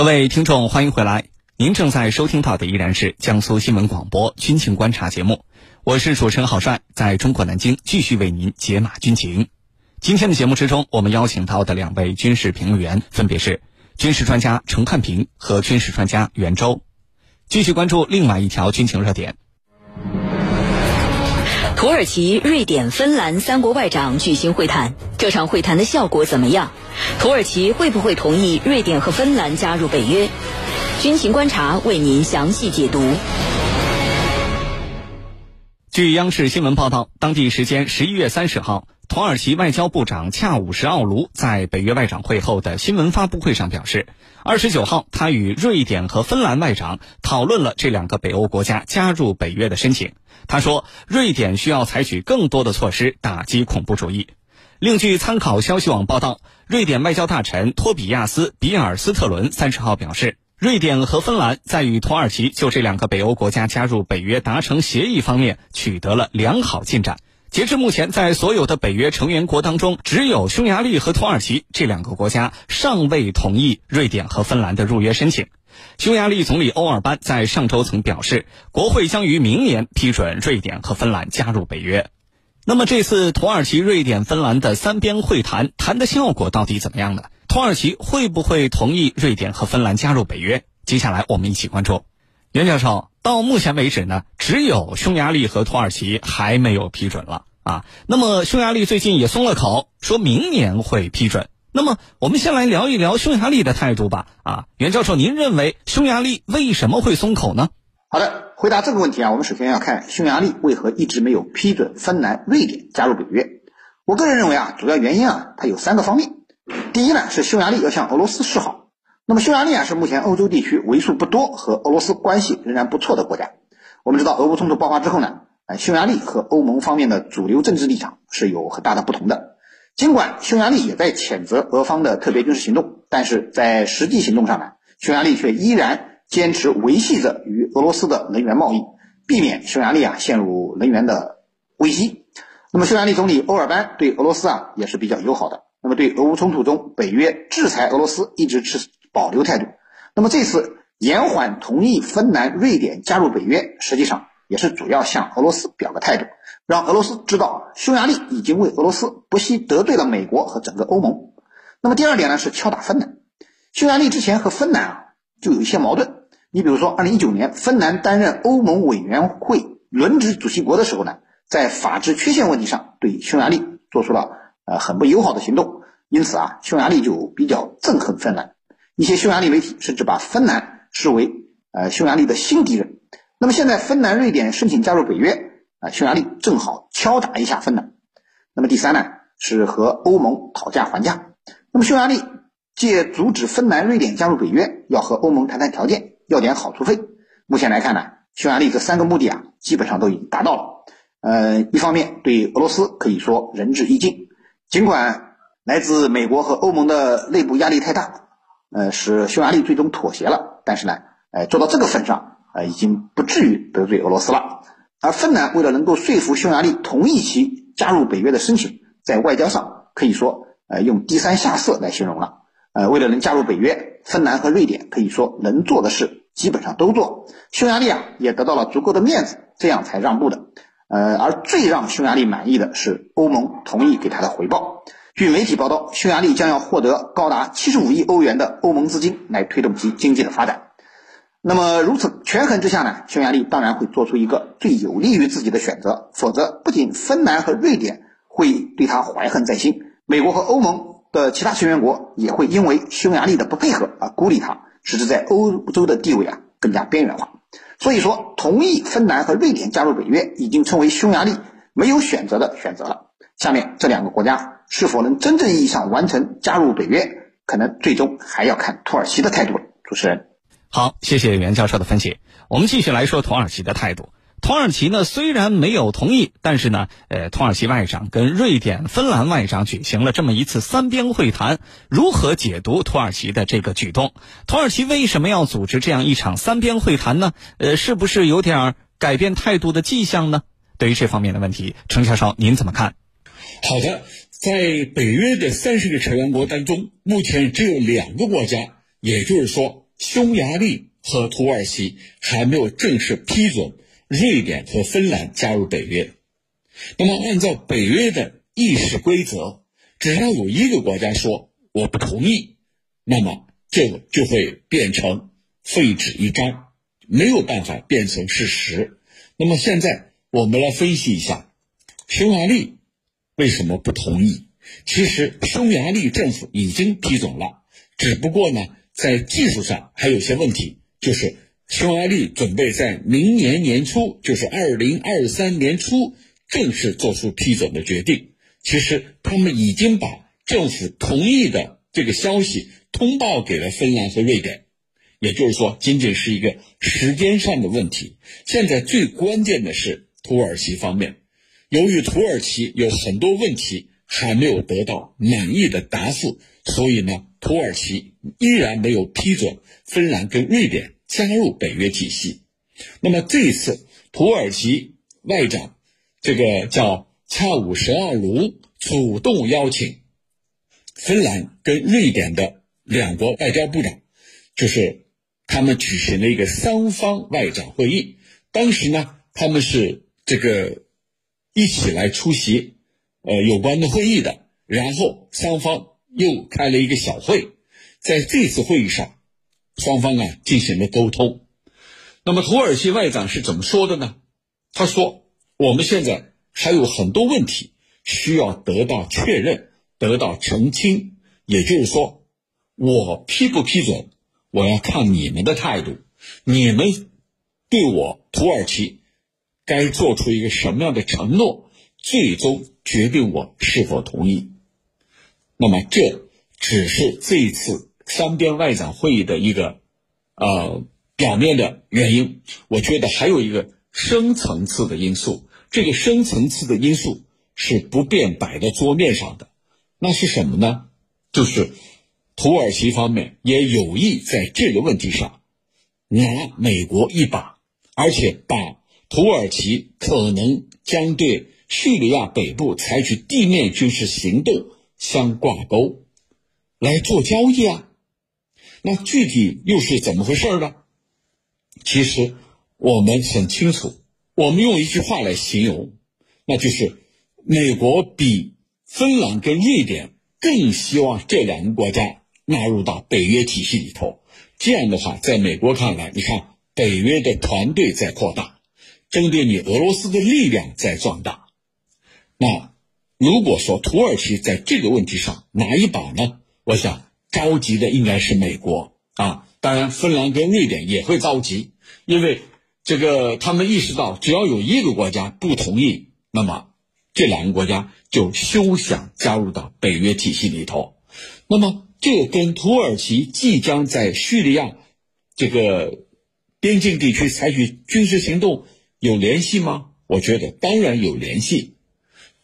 各位听众，欢迎回来。您正在收听到的依然是江苏新闻广播军情观察节目，我是主持人郝帅，在中国南京继续为您解码军情。今天的节目之中，我们邀请到的两位军事评论员分别是军事专家陈汉平和军事专家袁周。继续关注另外一条军情热点。土耳其、瑞典、芬兰三国外长举行会谈，这场会谈的效果怎么样？土耳其会不会同意瑞典和芬兰加入北约？军情观察为您详细解读。据央视新闻报道，当地时间十一月三十号，土耳其外交部长恰武什奥卢在北约外长会后的新闻发布会上表示，二十九号他与瑞典和芬兰外长讨论了这两个北欧国家加入北约的申请。他说，瑞典需要采取更多的措施打击恐怖主义。另据参考消息网报道，瑞典外交大臣托比亚斯·比尔斯特伦三十号表示，瑞典和芬兰在与土耳其就这两个北欧国家加入北约达成协议方面取得了良好进展。截至目前，在所有的北约成员国当中，只有匈牙利和土耳其这两个国家尚未同意瑞典和芬兰的入约申请。匈牙利总理欧尔班在上周曾表示，国会将于明年批准瑞典和芬兰加入北约。那么这次土耳其、瑞典、芬兰的三边会谈谈的效果到底怎么样呢？土耳其会不会同意瑞典和芬兰加入北约？接下来我们一起关注。袁教授，到目前为止呢，只有匈牙利和土耳其还没有批准了啊。那么匈牙利最近也松了口，说明年会批准。那么，我们先来聊一聊匈牙利的态度吧。啊，袁教授，您认为匈牙利为什么会松口呢？好的，回答这个问题啊，我们首先要看匈牙利为何一直没有批准芬兰、瑞典加入北约。我个人认为啊，主要原因啊，它有三个方面。第一呢，是匈牙利要向俄罗斯示好。那么匈牙利啊，是目前欧洲地区为数不多和俄罗斯关系仍然不错的国家。我们知道，俄乌冲突爆发之后呢，呃，匈牙利和欧盟方面的主流政治立场是有很大的不同的。尽管匈牙利也在谴责俄方的特别军事行动，但是在实际行动上呢，匈牙利却依然坚持维系着与俄罗斯的能源贸易，避免匈牙利啊陷入能源的危机。那么，匈牙利总理欧尔班对俄罗斯啊也是比较友好的。那么，对俄乌冲突中北约制裁俄罗斯一直持保留态度。那么，这次延缓同意芬兰、瑞典加入北约，实际上也是主要向俄罗斯表个态度。让俄罗斯知道，匈牙利已经为俄罗斯不惜得罪了美国和整个欧盟。那么第二点呢，是敲打芬兰。匈牙利之前和芬兰啊就有一些矛盾。你比如说，二零一九年芬兰担任欧盟委员会轮值主席国的时候呢，在法治缺陷问题上对匈牙利做出了呃很不友好的行动，因此啊，匈牙利就比较憎恨芬兰。一些匈牙利媒体甚至把芬兰视为呃匈牙利的新敌人。那么现在芬兰、瑞典申请加入北约。啊，匈牙利正好敲打一下芬兰。那么第三呢，是和欧盟讨价还价。那么匈牙利借阻止芬兰、瑞典加入北约，要和欧盟谈谈条件，要点好处费。目前来看呢，匈牙利这三个目的啊，基本上都已经达到了。呃，一方面对俄罗斯可以说仁至义尽，尽管来自美国和欧盟的内部压力太大，呃，使匈牙利最终妥协了。但是呢，呃，做到这个份上，呃，已经不至于得罪俄罗斯了。而芬兰为了能够说服匈牙利同意其加入北约的申请，在外交上可以说，呃，用低三下四来形容了。呃，为了能加入北约，芬兰和瑞典可以说能做的事基本上都做，匈牙利啊也得到了足够的面子，这样才让步的。呃，而最让匈牙利满意的是欧盟同意给他的回报。据媒体报道，匈牙利将要获得高达七十五亿欧元的欧盟资金来推动其经济的发展。那么如此权衡之下呢，匈牙利当然会做出一个最有利于自己的选择，否则不仅芬兰和瑞典会对他怀恨在心，美国和欧盟的其他成员国也会因为匈牙利的不配合而孤立他，使之在欧洲的地位啊更加边缘化。所以说，同意芬兰和瑞典加入北约已经成为匈牙利没有选择的选择了。下面这两个国家是否能真正意义上完成加入北约，可能最终还要看土耳其的态度了。主持人。好，谢谢袁教授的分析。我们继续来说土耳其的态度。土耳其呢，虽然没有同意，但是呢，呃，土耳其外长跟瑞典、芬兰外长举行了这么一次三边会谈。如何解读土耳其的这个举动？土耳其为什么要组织这样一场三边会谈呢？呃，是不是有点改变态度的迹象呢？对于这方面的问题，程教授您怎么看？好的，在北约的三十个成员国当中，目前只有两个国家，也就是说。匈牙利和土耳其还没有正式批准瑞典和芬兰加入北约。那么，按照北约的议事规则，只要有一个国家说我不同意，那么这个就会变成废纸一张，没有办法变成事实。那么现在我们来分析一下，匈牙利为什么不同意？其实匈牙利政府已经批准了，只不过呢，在技术上还有些问题，就是匈牙利准备在明年年初，就是二零二三年初正式做出批准的决定。其实他们已经把政府同意的这个消息通报给了芬兰和瑞典，也就是说，仅仅是一个时间上的问题。现在最关键的是土耳其方面，由于土耳其有很多问题。还没有得到满意的答复，所以呢，土耳其依然没有批准芬兰跟瑞典加入北约体系。那么这一次，土耳其外长这个叫恰武什奥卢主动邀请芬兰跟瑞典的两国外交部长，就是他们举行了一个三方外长会议。当时呢，他们是这个一起来出席。呃，有关的会议的，然后双方又开了一个小会，在这次会议上，双方啊进行了沟通。那么土耳其外长是怎么说的呢？他说：“我们现在还有很多问题需要得到确认、得到澄清。也就是说，我批不批准，我要看你们的态度，你们对我土耳其该做出一个什么样的承诺。”最终决定我是否同意。那么，这只是这一次三边外长会议的一个呃表面的原因。我觉得还有一个深层次的因素，这个深层次的因素是不便摆在桌面上的。那是什么呢？就是土耳其方面也有意在这个问题上拿美国一把，而且把土耳其可能将对。叙利亚北部采取地面军事行动相挂钩，来做交易啊？那具体又是怎么回事呢？其实我们很清楚，我们用一句话来形容，那就是美国比芬兰跟瑞典更希望这两个国家纳入到北约体系里头。这样的话，在美国看来，你看北约的团队在扩大，针对你俄罗斯的力量在壮大。那如果说土耳其在这个问题上拿一把呢？我想着急的应该是美国啊，当然芬兰跟瑞典也会着急，因为这个他们意识到，只要有一个国家不同意，那么这两个国家就休想加入到北约体系里头。那么这跟土耳其即将在叙利亚这个边境地区采取军事行动有联系吗？我觉得当然有联系。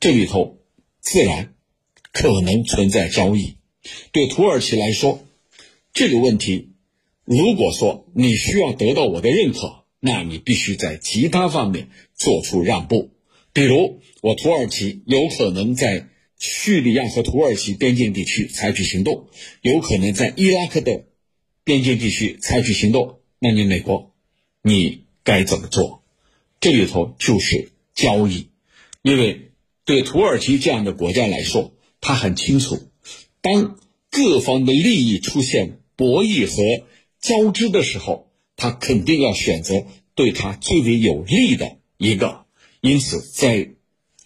这里头自然可能存在交易。对土耳其来说，这个问题，如果说你需要得到我的认可，那你必须在其他方面做出让步。比如，我土耳其有可能在叙利亚和土耳其边境地区采取行动，有可能在伊拉克的边境地区采取行动。那你美国，你该怎么做？这里头就是交易，因为。对土耳其这样的国家来说，他很清楚，当各方的利益出现博弈和交织的时候，他肯定要选择对他最为有利的一个。因此，在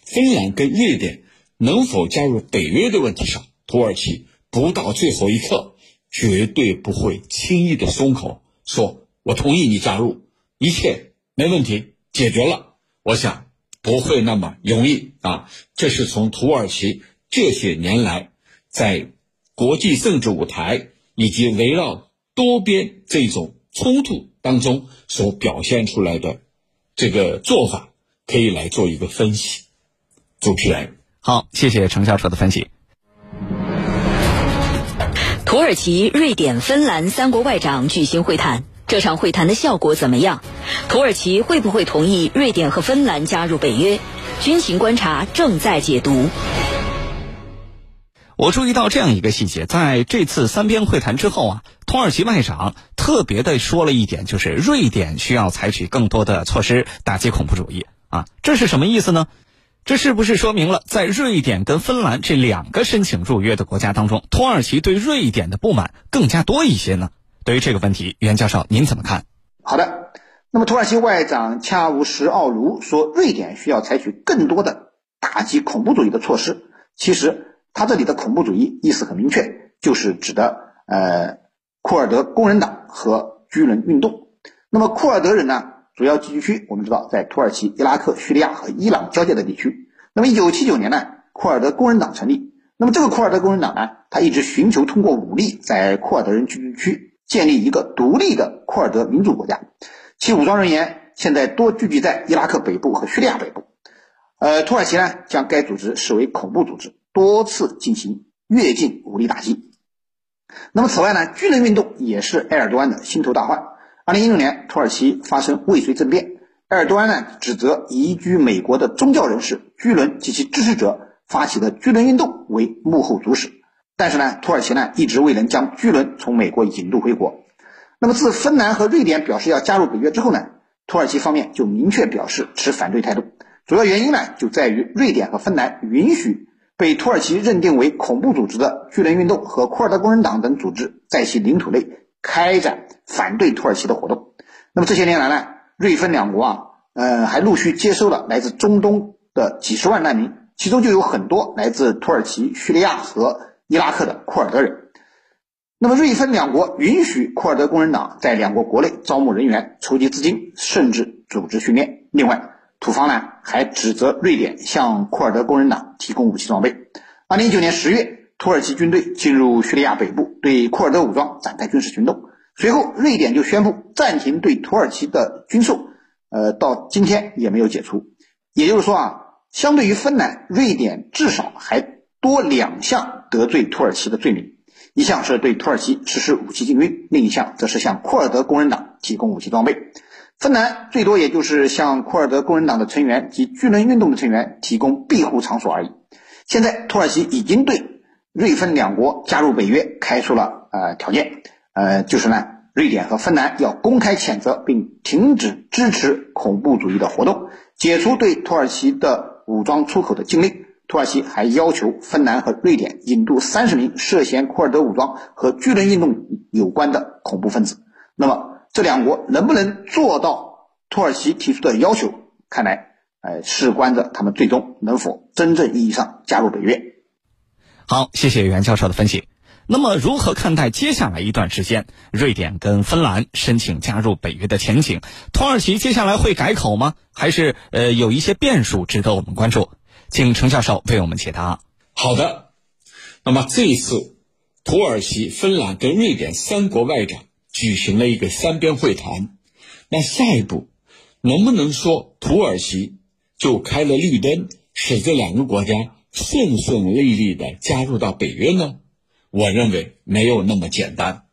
芬兰跟瑞典能否加入北约的问题上，土耳其不到最后一刻绝对不会轻易的松口，说我同意你加入，一切没问题，解决了。我想。不会那么容易啊！这是从土耳其这些年来在国际政治舞台以及围绕多边这种冲突当中所表现出来的这个做法，可以来做一个分析。主持人，好，谢谢程教授的分析。土耳其、瑞典、芬兰三国外长举行会谈。这场会谈的效果怎么样？土耳其会不会同意瑞典和芬兰加入北约？军情观察正在解读。我注意到这样一个细节，在这次三边会谈之后啊，土耳其外长特。别的说了一点，就是瑞典需要采取更多的措施打击恐怖主义啊，这是什么意思呢？这是不是说明了，在瑞典跟芬兰这两个申请入约的国家当中，土耳其对瑞典的不满更加多一些呢？对于这个问题，袁教授您怎么看？好的，那么土耳其外长恰乌什奥卢说，瑞典需要采取更多的打击恐怖主义的措施。其实他这里的恐怖主义意思很明确，就是指的呃库尔德工人党和居人运动。那么库尔德人呢？主要聚居区，我们知道在土耳其、伊拉克、叙利亚和伊朗交界的地区。那么，一九七九年呢，库尔德工人党成立。那么，这个库尔德工人党呢，他一直寻求通过武力在库尔德人聚居区建立一个独立的库尔德民主国家。其武装人员现在多聚集在伊拉克北部和叙利亚北部。呃，土耳其呢，将该组织视为恐怖组织，多次进行越境武力打击。那么，此外呢，军人运动也是埃尔多安的心头大患。二零一六年，土耳其发生未遂政变，埃尔多安呢指责移居美国的宗教人士、居伦及其支持者发起的居伦运动为幕后主使。但是呢，土耳其呢一直未能将巨轮从美国引渡回国。那么，自芬兰和瑞典表示要加入北约之后呢，土耳其方面就明确表示持反对态度。主要原因呢就在于瑞典和芬兰允许被土耳其认定为恐怖组织的巨轮运动和库尔德工人党等组织在其领土内。开展反对土耳其的活动。那么这些年来呢，瑞芬两国啊，呃，还陆续接收了来自中东的几十万难民，其中就有很多来自土耳其、叙利亚和伊拉克的库尔德人。那么瑞芬两国允许库尔德工人党在两国国内招募人员、筹集资金，甚至组织训练。另外，土方呢还指责瑞典向库尔德工人党提供武器装备。二零一九年十月。土耳其军队进入叙利亚北部，对库尔德武装展开军事行动。随后，瑞典就宣布暂停对土耳其的军售，呃，到今天也没有解除。也就是说啊，相对于芬兰，瑞典至少还多两项得罪土耳其的罪名：一项是对土耳其实施武器禁运，另一项则是向库尔德工人党提供武器装备。芬兰最多也就是向库尔德工人党的成员及巨人运动的成员提供庇护场所而已。现在，土耳其已经对瑞芬两国加入北约开出了呃条件，呃，就是呢，瑞典和芬兰要公开谴责并停止支持恐怖主义的活动，解除对土耳其的武装出口的禁令。土耳其还要求芬兰和瑞典引渡三十名涉嫌库尔德武装和巨人运动有关的恐怖分子。那么，这两国能不能做到土耳其提出的要求？看来，呃，事关着他们最终能否真正意义上加入北约。好，谢谢袁教授的分析。那么，如何看待接下来一段时间瑞典跟芬兰申请加入北约的前景？土耳其接下来会改口吗？还是呃有一些变数值得我们关注？请程教授为我们解答。好的，那么这一次土耳其、芬兰跟瑞典三国外长举行了一个三边会谈，那下一步能不能说土耳其就开了绿灯，使这两个国家？顺顺利利的加入到北约呢？我认为没有那么简单。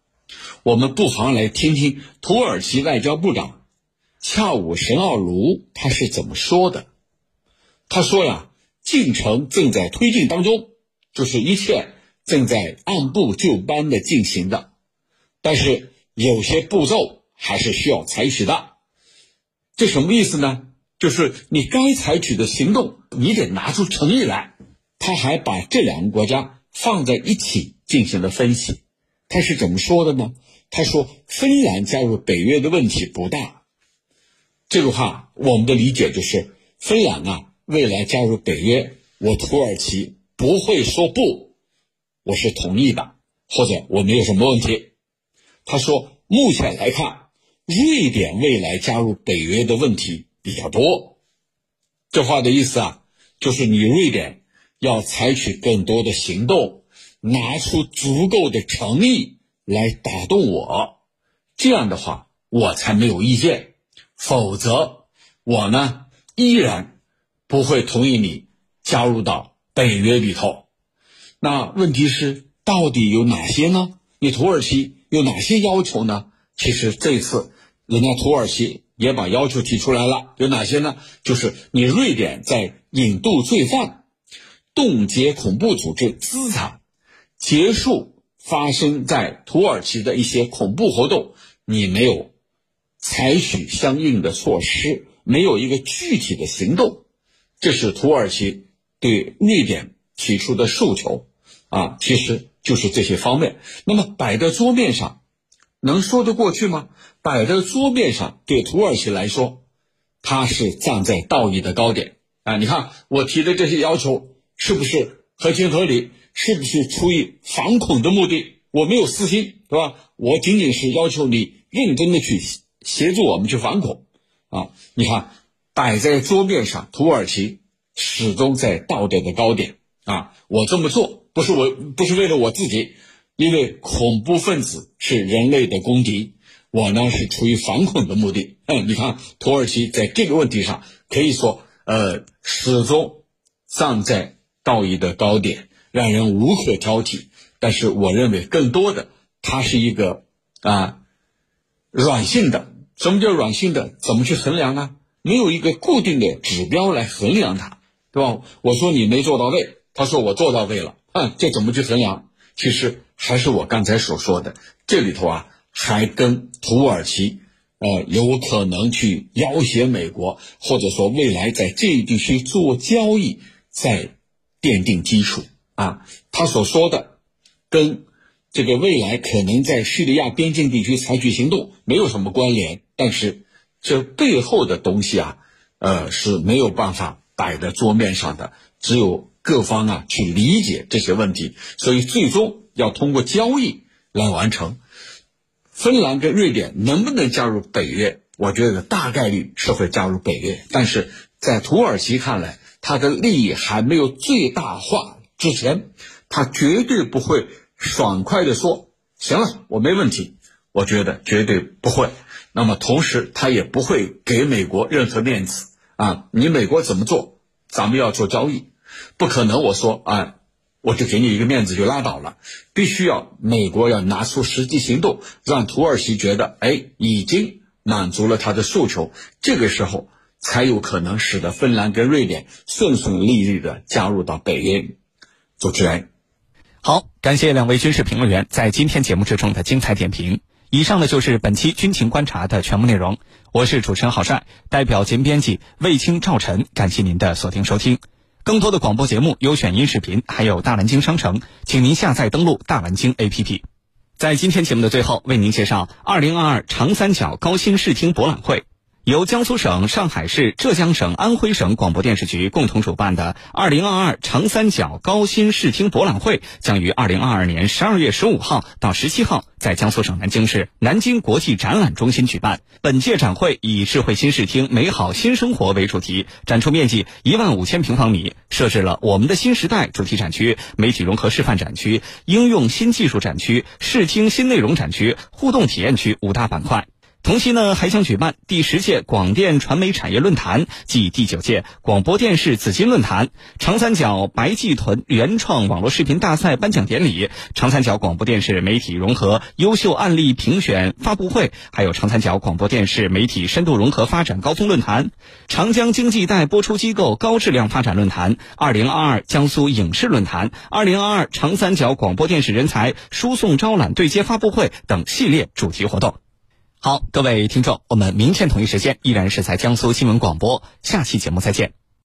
我们不妨来听听土耳其外交部长恰武什奥卢他是怎么说的。他说呀，进程正在推进当中，就是一切正在按部就班的进行的，但是有些步骤还是需要采取的。这什么意思呢？就是你该采取的行动，你得拿出诚意来。他还把这两个国家放在一起进行了分析，他是怎么说的呢？他说：“芬兰加入北约的问题不大。”这个话我们的理解就是，芬兰啊，未来加入北约，我土耳其不会说不，我是同意的，或者我没有什么问题。他说：“目前来看，瑞典未来加入北约的问题比较多。”这话的意思啊，就是你瑞典。要采取更多的行动，拿出足够的诚意来打动我，这样的话我才没有意见。否则，我呢依然不会同意你加入到北约里头。那问题是，到底有哪些呢？你土耳其有哪些要求呢？其实这次人家土耳其也把要求提出来了，有哪些呢？就是你瑞典在引渡罪犯。冻结恐怖组织资产，结束发生在土耳其的一些恐怖活动，你没有采取相应的措施，没有一个具体的行动，这是土耳其对瑞典提出的诉求啊，其实就是这些方面。那么摆在桌面上，能说得过去吗？摆在桌面上，对土耳其来说，他是站在道义的高点啊！你看我提的这些要求是不是合情合理？是不是出于反恐的目的？我没有私心，对吧？我仅仅是要求你认真的去协助我们去反恐，啊！你看摆在桌面上，土耳其始终在道德的高点啊！我这么做不是我不是为了我自己，因为恐怖分子是人类的公敌，我呢是出于反恐的目的。嗯，你看土耳其在这个问题上可以说，呃，始终站在道义的高点，让人无可挑剔。但是我认为，更多的它是一个啊软性的。什么叫软性的？怎么去衡量呢？没有一个固定的指标来衡量它，对吧？我说你没做到位，他说我做到位了，嗯，这怎么去衡量？其实还是我刚才所说的，这里头啊，还跟土耳其呃有可能去要挟美国，或者说未来在这一地区做交易，在奠定基础啊。他所说的。跟这个未来可能在叙利亚边境地区采取行动没有什么关联，但是这背后的东西啊，呃是没有办法摆在桌面上的，只有各方啊去理解这些问题，所以最终要通过交易来完成。芬兰跟瑞典能不能加入北约？我觉得大概率是会加入北约，但是在土耳其看来，他的利益还没有最大化之前。他绝对不会爽快的说：“行了，我没问题。”我觉得绝对不会。那么同时，他也不会给美国任何面子啊！你美国怎么做，咱们要做交易，不可能。我说啊，我就给你一个面子就拉倒了，必须要美国要拿出实际行动，让土耳其觉得哎，已经满足了他的诉求，这个时候才有可能使得芬兰跟瑞典顺顺利利的加入到北约。主持人。好，感谢两位军事评论员在今天节目之中的精彩点评。以上呢就是本期军情观察的全部内容。我是主持人郝帅，代表节目编辑卫青、赵晨，感谢您的锁定收听。更多的广播节目、优选音视频，还有大蓝鲸商城，请您下载登录大蓝鲸 APP。在今天节目的最后，为您介绍二零二二长三角高新视听博览会。由江苏省、上海市、浙江省、安徽省广播电视局共同主办的二零二二长三角高新视听博览会，将于二零二二年十二月十五号到十七号在江苏省南京市南京国际展览中心举办。本届展会以“智慧新视听，美好新生活”为主题，展出面积一万五千平方米，设置了“我们的新时代”主题展区、媒体融合示范展区、应用新技术展区、视听新内容展区、互动体验区五大板块。同期呢，还将举办第十届广电传媒产业论坛暨第九届广播电视紫金论坛、长三角白暨豚原创网络视频大赛颁奖典礼、长三角广播电视媒体融合优秀案例评选发布会，还有长三角广播电视媒体深度融合发展高峰论坛、长江经济带播出机构高质量发展论坛、二零二二江苏影视论坛、二零二二长三角广播电视人才输送招揽对接发布会等系列主题活动。好，各位听众，我们明天同一时间依然是在江苏新闻广播，下期节目再见。